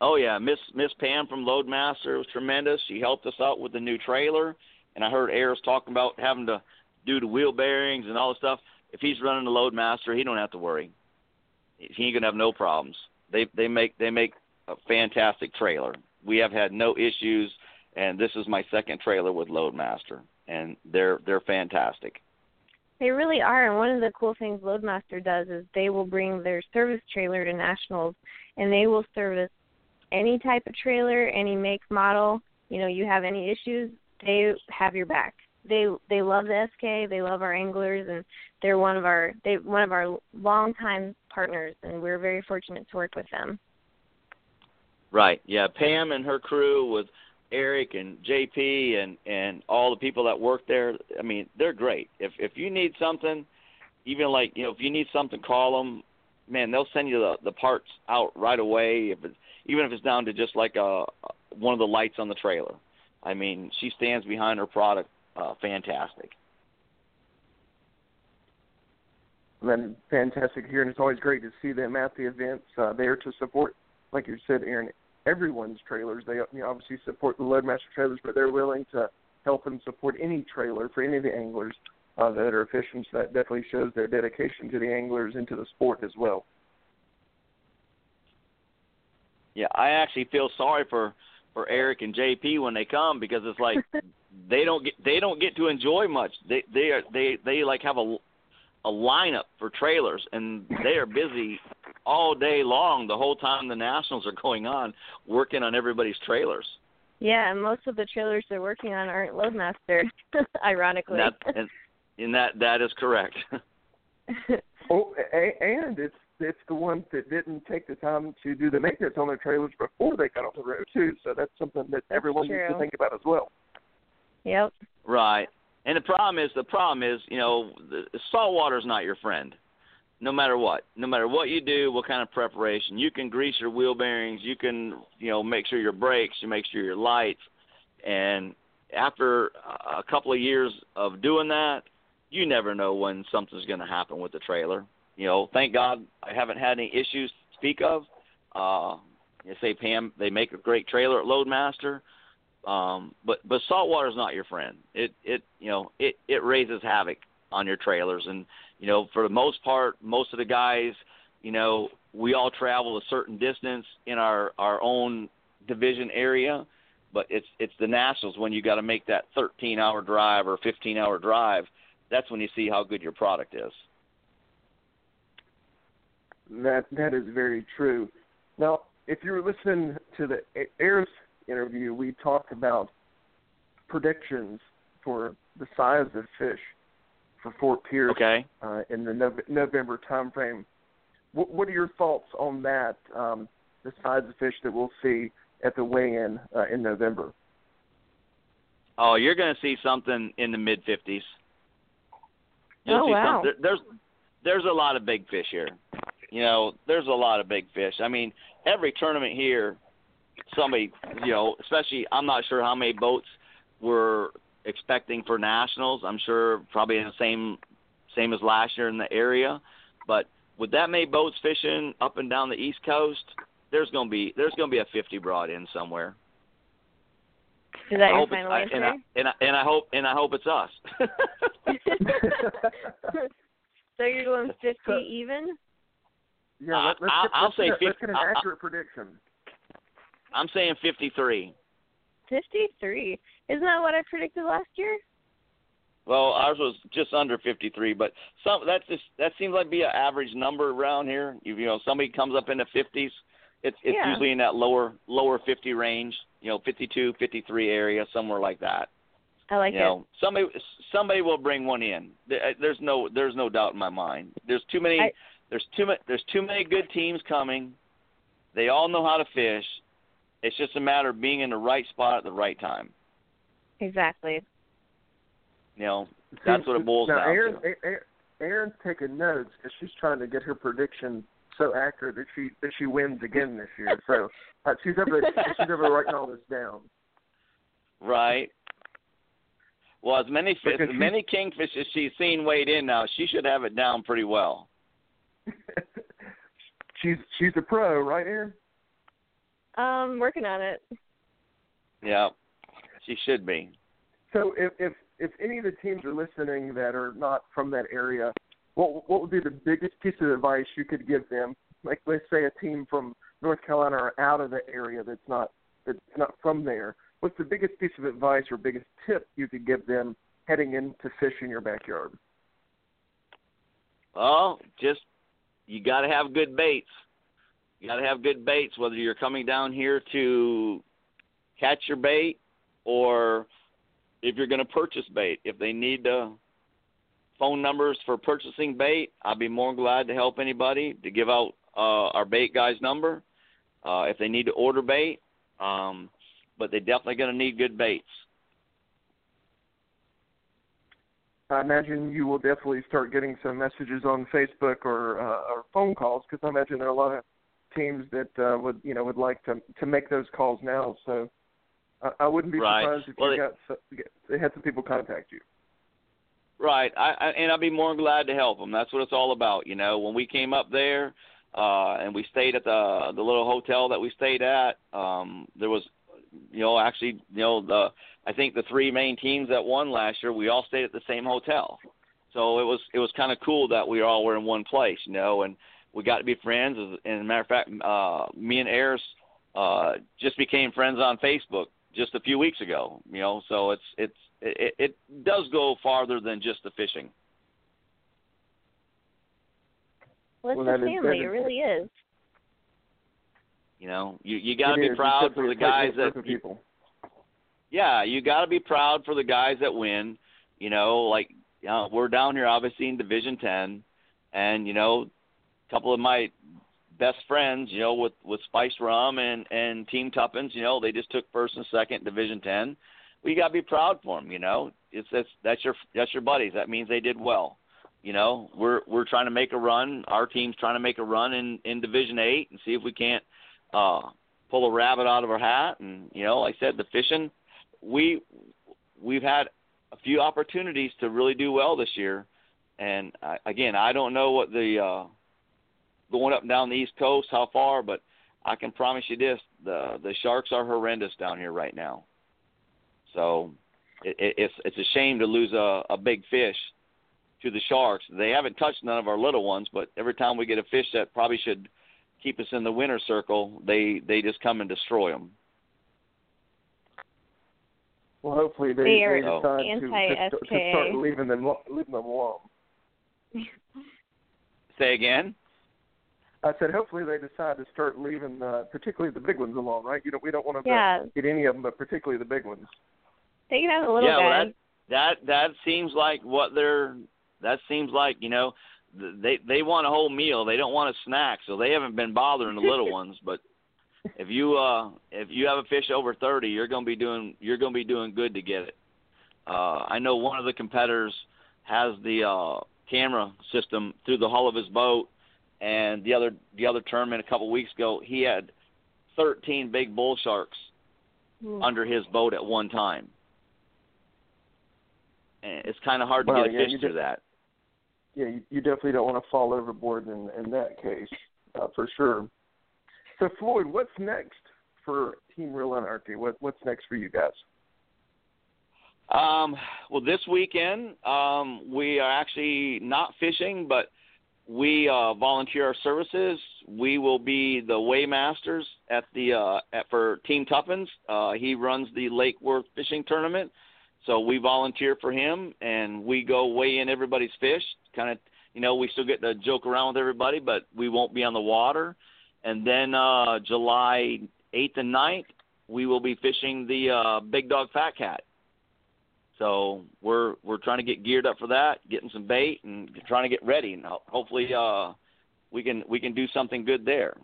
Oh yeah, Miss Miss Pam from Loadmaster was tremendous. She helped us out with the new trailer, and I heard Eris talking about having to do the wheel bearings and all the stuff. If he's running the Loadmaster, he don't have to worry. He ain't gonna have no problems. They they make they make a fantastic trailer. We have had no issues, and this is my second trailer with Loadmaster, and they're they're fantastic.
They really are, and one of the cool things Loadmaster does is they will bring their service trailer to nationals, and they will service any type of trailer, any make, model. You know, you have any issues, they have your back. They they love the SK, they love our anglers, and they're one of our they one of our longtime partners, and we're very fortunate to work with them.
Right. Yeah. Pam and her crew with Eric and JP and and all the people that work there. I mean, they're great. If if you need something, even like you know, if you need something, call them. Man, they'll send you the the parts out right away. If it's even if it's down to just like a one of the lights on the trailer. I mean, she stands behind her product. Uh, fantastic.
Then fantastic here, and it's always great to see them at the events uh, there to support, like you said, Erin, everyone's trailers. They you know, obviously support the Loadmaster trailers, but they're willing to help and support any trailer for any of the anglers uh, that are fishing. So that definitely shows their dedication to the anglers and to the sport as well.
Yeah, I actually feel sorry for for Eric and JP when they come because it's like they don't get they don't get to enjoy much. They they are they they like have a a lineup for trailers and they are busy all day long, the whole time the nationals are going on, working on everybody's trailers.
Yeah, and most of the trailers they're working on aren't Loadmaster, ironically.
And that, and, and that that is correct.
oh, and it's it's the ones that didn't take the time to do the maintenance on their trailers before they got on the road too. So that's something that everyone
true.
needs to think about as well.
Yep.
Right. And the problem is the problem is you know the, salt water is not your friend. No matter what, no matter what you do, what kind of preparation, you can grease your wheel bearings, you can you know make sure your brakes, you make sure your lights, and after a couple of years of doing that, you never know when something's going to happen with the trailer. You know, thank God I haven't had any issues to speak of. Uh, you say Pam, they make a great trailer at Loadmaster. Um, but but saltwater is not your friend. It it you know it it raises havoc on your trailers, and you know for the most part, most of the guys, you know, we all travel a certain distance in our our own division area, but it's it's the nationals when you got to make that 13 hour drive or 15 hour drive. That's when you see how good your product is.
That that is very true. Now, if you were listening to the Eris interview, we talked about predictions for the size of fish for Fort Pierce
okay.
uh, in the no- November timeframe. What, what are your thoughts on that? Um, the size of fish that we'll see at the weigh-in uh, in November.
Oh, you're going to see something in the mid 50s. You'll
oh
see
wow!
Some, there's there's a lot of big fish here. You know, there's a lot of big fish. I mean, every tournament here somebody, you know, especially I'm not sure how many boats we're expecting for nationals. I'm sure probably in the same same as last year in the area, but with that many boats fishing up and down the East Coast, there's gonna be there's gonna be a 50 broad in somewhere.
Is that
I
your
hope
final answer?
I, and, I, and I and I hope and I hope it's us.
so you're going 50
So-
even?
Yeah, let, let's,
I'll-
get,
I'll
let's,
say
get, let's
fif-
get an
I- I-
accurate prediction.
I'm saying 53.
53. Isn't that what I predicted last year?
Well, ours was just under 53, but some that's just that seems like be an average number around here. You, you know, somebody comes up in the 50s, it's it's
Yeah.
usually in that lower lower 50 range. You know, 52, 53 area, somewhere like that.
I like
you
it.
know, somebody somebody will bring one in. There- uh, There's no there's no doubt in my mind. There's too many
I-
there's too many there's too many good teams coming. They all know how to fish. It's just a matter of being in the right spot at the right time.
Exactly.
You know, that's what it boils
now,
down
Erin,
to.
A- A- Erin's taking notes because she's trying to get her prediction so accurate that she that she wins again this year. So uh, she's ever she's ever writing all this down.
Right. Well, as many fish, as many kingfish as she's seen weighed in now, she should have it down pretty well.
she's she's a pro, right, Erin?
Um, working on it.
Yeah, she should be.
So if if if any of the teams are listening that are not from that area, what what would be the biggest piece of advice you could give them? Like let's say a team from North Carolina or out of the area that's not that's not from there. What's the biggest piece of advice or biggest tip you could give them heading into fish in your backyard?
Well, just you got to have good baits. You got to have good baits, whether you're coming down here to catch your bait or if you're going to purchase bait. If they need the phone numbers for purchasing bait, I'd be more glad to help anybody to give out uh, our bait guy's number. Uh, if they need to order bait, um, but they're definitely going to need good baits.
I imagine you will definitely start getting some messages on Facebook or uh, or phone calls because I imagine there are a lot of teams that uh, would you know would like to to make those calls now. So I, I wouldn't be
Right.
surprised if
Well,
you got they had some people contact you.
Right, I, I and I'd be more than glad to help them. That's what it's all about, you know. When we came up there, uh, and we stayed at the the little hotel that we stayed at, um, there was, you know, actually, you know, the I think the three main teams that won last year, we all stayed at the same hotel. So it was it was kind of cool that we all were in one place, you know, and we got to be friends. As, and as a matter of fact, uh, me and Eris uh, just became friends on Facebook just a few weeks ago, you know. So it's it's it, it does go farther than just the fishing.
Well, it's
Well,
a family.
that
It
is-
really is.
You know, you you got to be
is.
Proud for the guys that
group of people.
yeah, you got to be proud for the guys that win. You know, like you know, we're down here obviously in Division Ten, and you know, a couple of my best friends, you know, with with Spice Rum and and Team Tuppence, you know, they just took first and second Division Ten. We got to be proud for them. You know, it's that's that's your that's your buddies. That means they did well. You know, we're we're trying to make a run. Our team's trying to make a run in in Division Eight and see if we can't uh pull a rabbit out of our hat. And you know, like I said, the fishing we we've had a few opportunities to really do well this year, and I, again, I don't know what the uh, going up and down the East Coast how far, but I can promise you this: the the sharks are horrendous down here right now. So it, it, it's it's a shame to lose a, a big fish to the sharks. They haven't touched none of our little ones, but every time we get a fish that probably should keep us in the winner circle, they they just come and destroy them.
Well, hopefully they,
They
they decide to, to, to start leaving them leaving them alone.
Say again.
I said, hopefully they decide to start leaving, uh, particularly the big ones alone, right? You know, we don't want to
Yeah.
get any of them, but particularly the big ones.
They can have a little
yeah, well, that that that seems like what they're. That seems like you know, they they want a whole meal. They don't want a snack, so they haven't been bothering the little ones. But if you uh if you have a fish over thirty, you're gonna be doing you're gonna be doing good to get it. Uh, I know one of the competitors has the uh, camera system through the hull of his boat, and the other the other tournament a couple weeks ago, he had 13 big bull sharks
Hmm.
under his boat at one time. And it's kind of hard to
Well,
get a
yeah,
fish
you
through
just-
that.
Yeah, you, you definitely don't want to fall overboard in in that case, uh, for sure. So Floyd, what's next for Team Reel Anarchy? What what's next for you guys?
Um, well, this weekend um, we are actually not fishing, but we uh, volunteer our services. We will be the weighmasters at the uh, at for Team Tuppence. Uh, he runs the Lake Worth fishing tournament, so we volunteer for him, and we go weigh in everybody's fish. Kind of, you know, we still get to joke around with everybody, but we won't be on the water. And then uh, July 8th and 9th, we will be fishing the uh, Big Dog Fat Cat. So we're we're trying to get geared up for that, getting some bait, and trying to get ready. And ho- hopefully, uh, we can we can do something good there.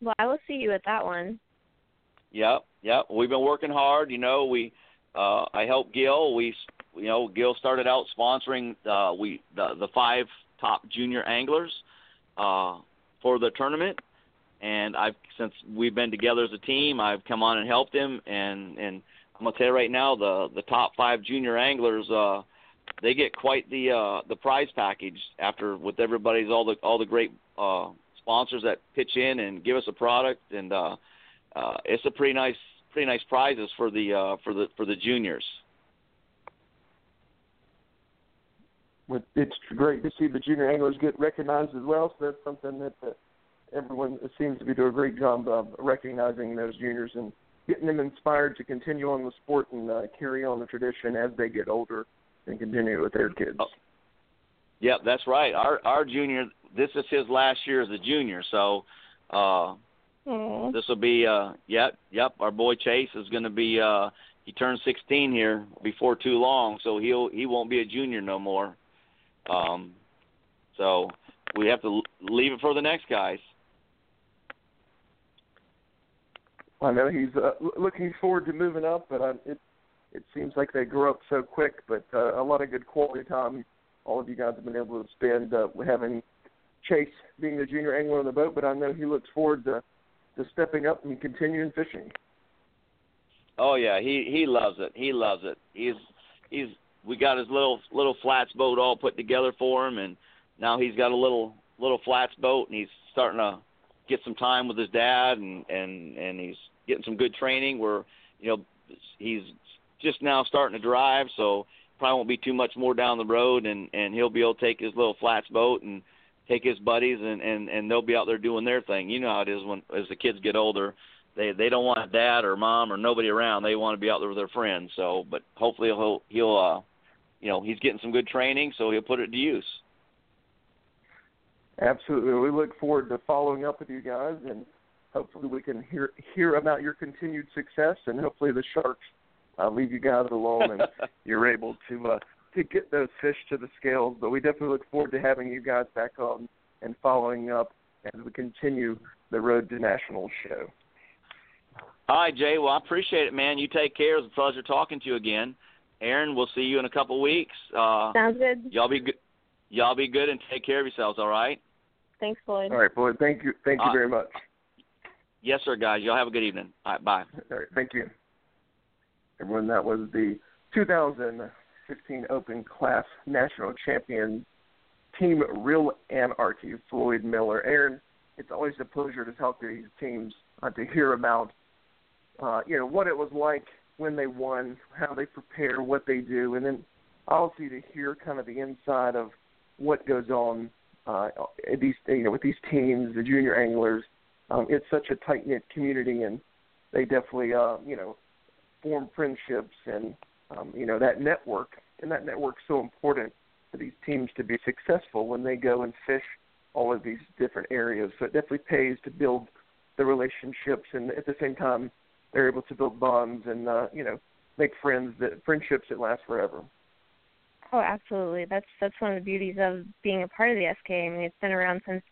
Well, I will see you at that one.
Yep, yep. We've been working hard. You know, we uh, I helped Gil. We you know Gil started out sponsoring uh, we the the five top junior anglers uh, for the tournament, and I've since we've been together as a team, I've come on and helped him, and and I'm gonna tell you right now, the the top five junior anglers, uh, they get quite the uh, the prize package after with everybody's all the all the great uh, sponsors that pitch in and give us a product, and uh, uh, it's a pretty nice pretty nice prizes for the uh, for the for the juniors.
It's great to see the junior anglers get recognized as well. So that's something that uh, everyone seems to be doing a great job of recognizing those juniors and getting them inspired to continue on the sport and uh, carry on the tradition as they get older and continue with their kids.
Oh. Yep, that's right. Our our junior, this is his last year as a junior, so uh,
Aw.
this will be uh, yep, yep. Our boy Chase is going to be uh, he turns 16 here before too long, so he'll he won't be a junior no more. Um, so we have to l- leave it for the next guys.
I know he's uh, looking forward to moving up, but I, it it seems like they grow up so quick. But uh, a lot of good quality time all of you guys have been able to spend uh, having Chase being the junior angler on the boat. But I know he looks forward to to stepping up and continuing fishing.
Oh yeah, he he loves it. He loves it. He's he's we got his little little flats boat all put together for him, and now he's got a little little flats boat, and he's starting to get some time with his dad, and and and he's getting some good training. Where you know he's just now starting to drive, so probably won't be too much more down the road, and and he'll be able to take his little flats boat and take his buddies, and and and they'll be out there doing their thing. You know how it is when as the kids get older they they don't want dad or mom or nobody around. They want to be out there with their friends. So, but hopefully he'll he'll uh, you know, he's getting some good training, so he'll put it to use.
Absolutely. We look forward to following up with you guys, and hopefully we can hear hear about your continued success, and hopefully the sharks uh, leave you guys alone and you're able to uh, to get those fish to the scales. But we definitely look forward to having you guys back on and following up as we continue the Road to National show.
All right, Jay. Well, I appreciate it, man. You take care. It was a pleasure talking to you again. Erin, we'll see you in a couple weeks. Uh,
Sounds good.
Y'all be good. Y'all be good and take care of yourselves. All right.
Thanks, Floyd.
All right, Floyd. Thank you. Thank you
uh,
very much.
Yes, sir, guys. Y'all have a good evening. All right. Bye.
All right. Thank you. Everyone, that was the 2015 Open Class National Champion Team Reel Anarchy, Floyd Miller. Erin, it's always a pleasure to talk to these teams, uh, to hear about, uh, you know, what it was like when they won, how they prepare, what they do, and then also to hear kind of the inside of what goes on uh, these, you know, with these teams, the junior anglers. Um, it's such a tight knit community, and they definitely, uh, you know, form friendships and um, you know that network, and that network's so important for these teams to be successful when they go and fish all of these different areas. So it definitely pays to build the relationships, and at the same time, they're able to build bonds and uh, you know make friends that friendships that last forever.
Oh, absolutely. That's that's one of the beauties of being a part of the SK. I mean, it's been around since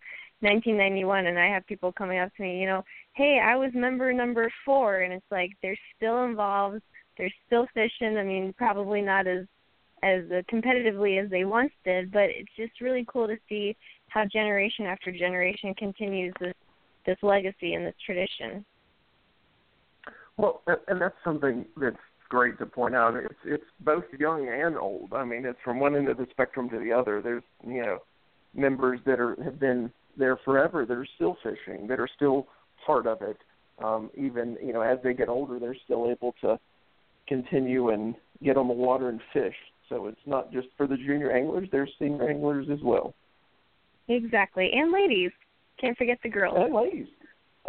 1991, and I have people coming up to me, you know, hey, I was member number four, and it's like they're still involved, they're still fishing. I mean, probably not as as uh, competitively as they once did, but it's just really cool to see how generation after generation continues this this legacy and this tradition.
Well, and that's something that's great to point out. It's it's both young and old. I mean, it's from one end of the spectrum to the other. There's you know members that are have been there forever that are still fishing, that are still part of it. Um, even you know as they get older, they're still able to continue and get on the water and fish. So it's not just for the junior anglers; there's senior anglers as well.
Exactly, and ladies. Can't forget the girls.
And ladies,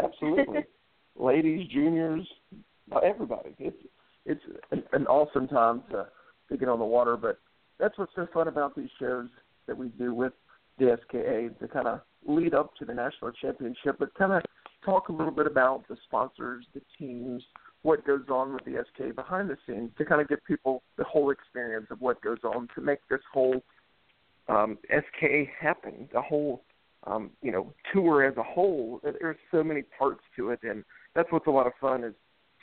absolutely. ladies, juniors, everybody. It's it's an, an awesome time to to get on the water. But that's what's so fun about these shows that we do with the SKA to kind of lead up to the national championship, but kind of talk a little bit about the sponsors, the teams, what goes on with the SK behind the scenes to kind of give people the whole experience of what goes on to make this whole um, SK happen, the whole um, you know tour as a whole. There's so many parts to it, and that's what's a lot of fun is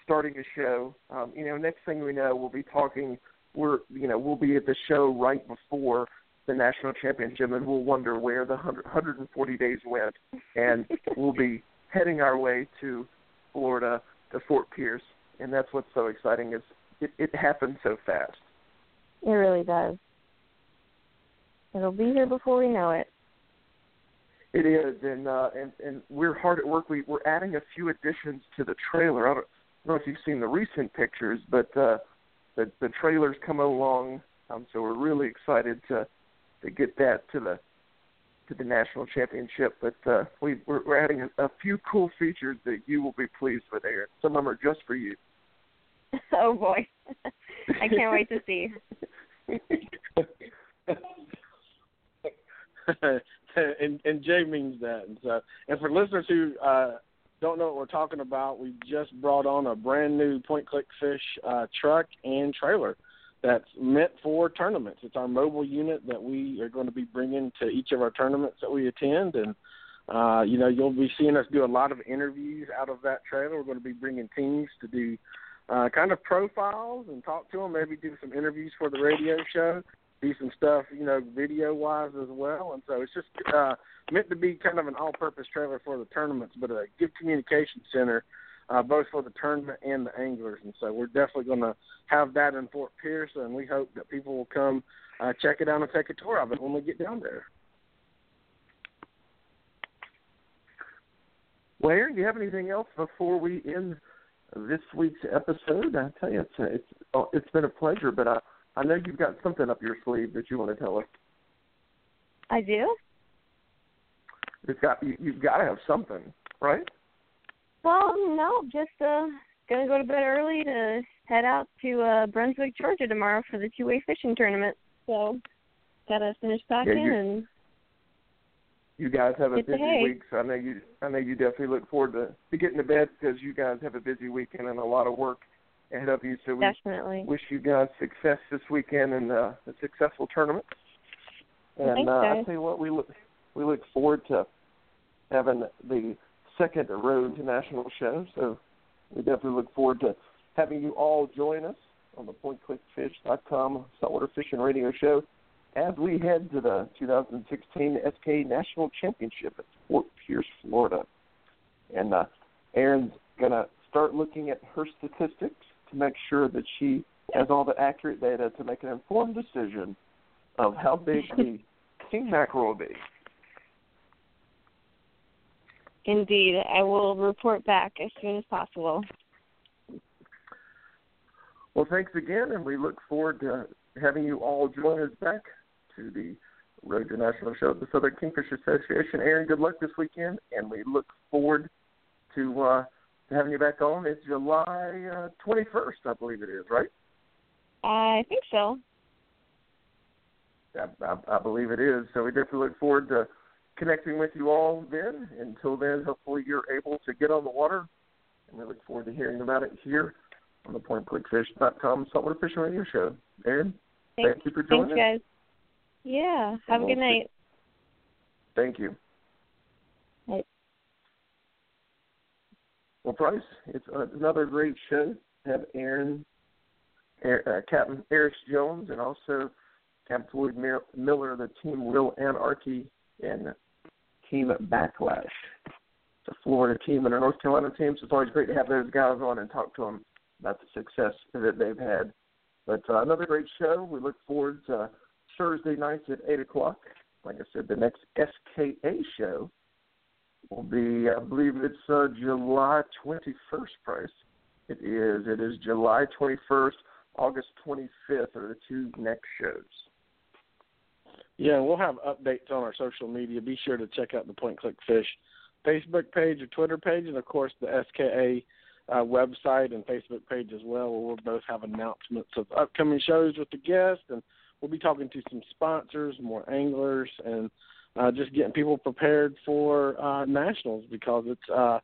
starting a show. Um, you know, next thing we know, we'll be talking. We're you know we'll be at the show right before the national championship, and we'll wonder where the 100, 140 days went, and we'll be heading our way to Florida to Fort Pierce, and that's what's so exciting is it, it happens so fast.
It really does. It'll be here before we know it.
It is, and uh, and and we're hard at work. We we're adding a few additions to the trailer. I don't, don't know if you've seen the recent pictures, but uh, the the trailer's coming along. Um, so we're really excited to to get that to the to the national championship. But uh, we, we're, we're adding a, a few cool features that you will be pleased with, Erin. Some of them are just for you.
oh boy, I can't wait to see.
and, and Jay means that. And so, and for listeners who uh, don't know what we're talking about, we just brought on a brand new point click fish uh, truck and trailer that's meant for tournaments. It's our mobile unit that we are going to be bringing to each of our tournaments that we attend, and uh, you know you'll be seeing us do a lot of interviews out of that trailer. We're going to be bringing teams to do uh, kind of profiles and talk to them, maybe do some interviews for the radio show, some stuff, you know, video wise as well. And so it's just uh, meant to be kind of an all-purpose trailer for the tournaments, but a good communication center uh, both for the tournament and the anglers. And so we're definitely going to have that in Fort Pierce, and we hope that people will come uh, check it out and take a tour of it when we get down there.
Well, Erin, do you have anything else before we end this week's episode? I tell you, it's it's oh, it's been a pleasure, but I I know you've got something up your sleeve that you want to tell us.
I do.
It's got you, you've got to have something, right?
Well, no, just uh gonna go to bed early to head out to uh Brunswick, Georgia tomorrow for the two way fishing tournament. So gotta finish packing
yeah,
and
you guys have a busy week, so I know you I know you definitely look forward to, to getting to bed because you guys have a busy weekend and a lot of work ahead of you. So we
Definitely.
wish you guys success this weekend and uh, a successful tournament. And
Thanks,
uh, I tell you what, we look we look forward to having the second road to national show. So we definitely look forward to having you all join us on the PointClickFish.com saltwater fishing radio show as we head to the 2016 SK National Championship at Fort Pierce, Florida. And uh, Erin's gonna start looking at her statistics to make sure that she has all the accurate data to make an informed decision of how big the king mackerel will be.
Indeed. I will report back as soon as possible.
Well, thanks again, and we look forward to having you all join us back to the Road to National Show of the Southern Kingfish Association. Erin, good luck this weekend, and we look forward to, uh, to having you back on. It's July uh, 21st, I believe it is, right?
I think so.
I, I, I believe it is. So we definitely look forward to connecting with you all then. Until then, hopefully you're able to get on the water, and we look forward to hearing about it here on the PointClickFish.com Saltwater Fishing Radio Show. Erin,
Thanks,
thank you for joining
guys. Yeah. Have a
we'll
good
see-
night.
Thank you.
Right.
Well, Bryce, it's uh, another great show. Have Erin, uh, Captain Eris Jones, and also Captain Floyd Miller, the team Reel Anarchy and Team Backlash. A Florida team and a North Carolina team, so it's always great to have those guys on and talk to them about the success that they've had. But uh, another great show. We look forward to Thursday nights at 8 o'clock. Like I said, the next SKA show will be, I believe it's uh, July 21st, Price. It is. It is July 21st, August 25th are the two next shows.
Yeah, we'll have updates on our social media. Be sure to check out the Point Click Fish Facebook page or Twitter page, and of course the SKA uh, website and Facebook page as well, where we'll both have announcements of upcoming shows with the guests, and we'll be talking to some sponsors, more anglers, and uh, just getting people prepared for uh, nationals because it's uh,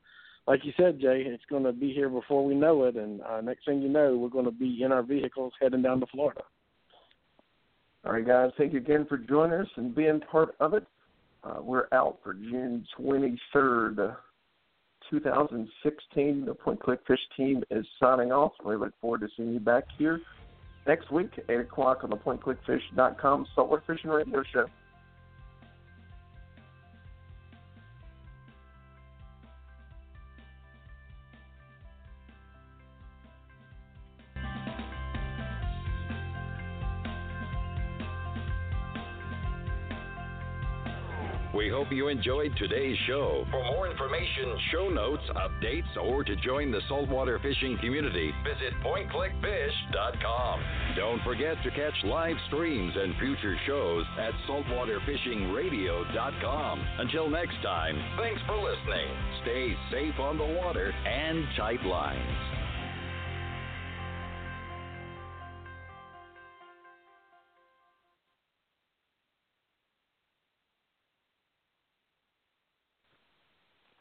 like you said, Jay, it's going to be here before we know it, and uh, next thing you know, we're going to be in our vehicles heading down to Florida.
All right, guys, thank you again for joining us and being part of it. Uh, we're out for June 23rd, 2016. The Point Click Fish team is signing off. We look forward to seeing you back here next week, 8 o'clock on the PointClickFish.com Saltwater Fishing Radio Show.
Hope you enjoyed today's show. For more information, show notes, updates, or to join the saltwater fishing community, visit pointclickfish.com. Don't forget to catch live streams and future shows at saltwaterfishingradio.com. Until next time, thanks for listening. Stay safe on the water and tight lines.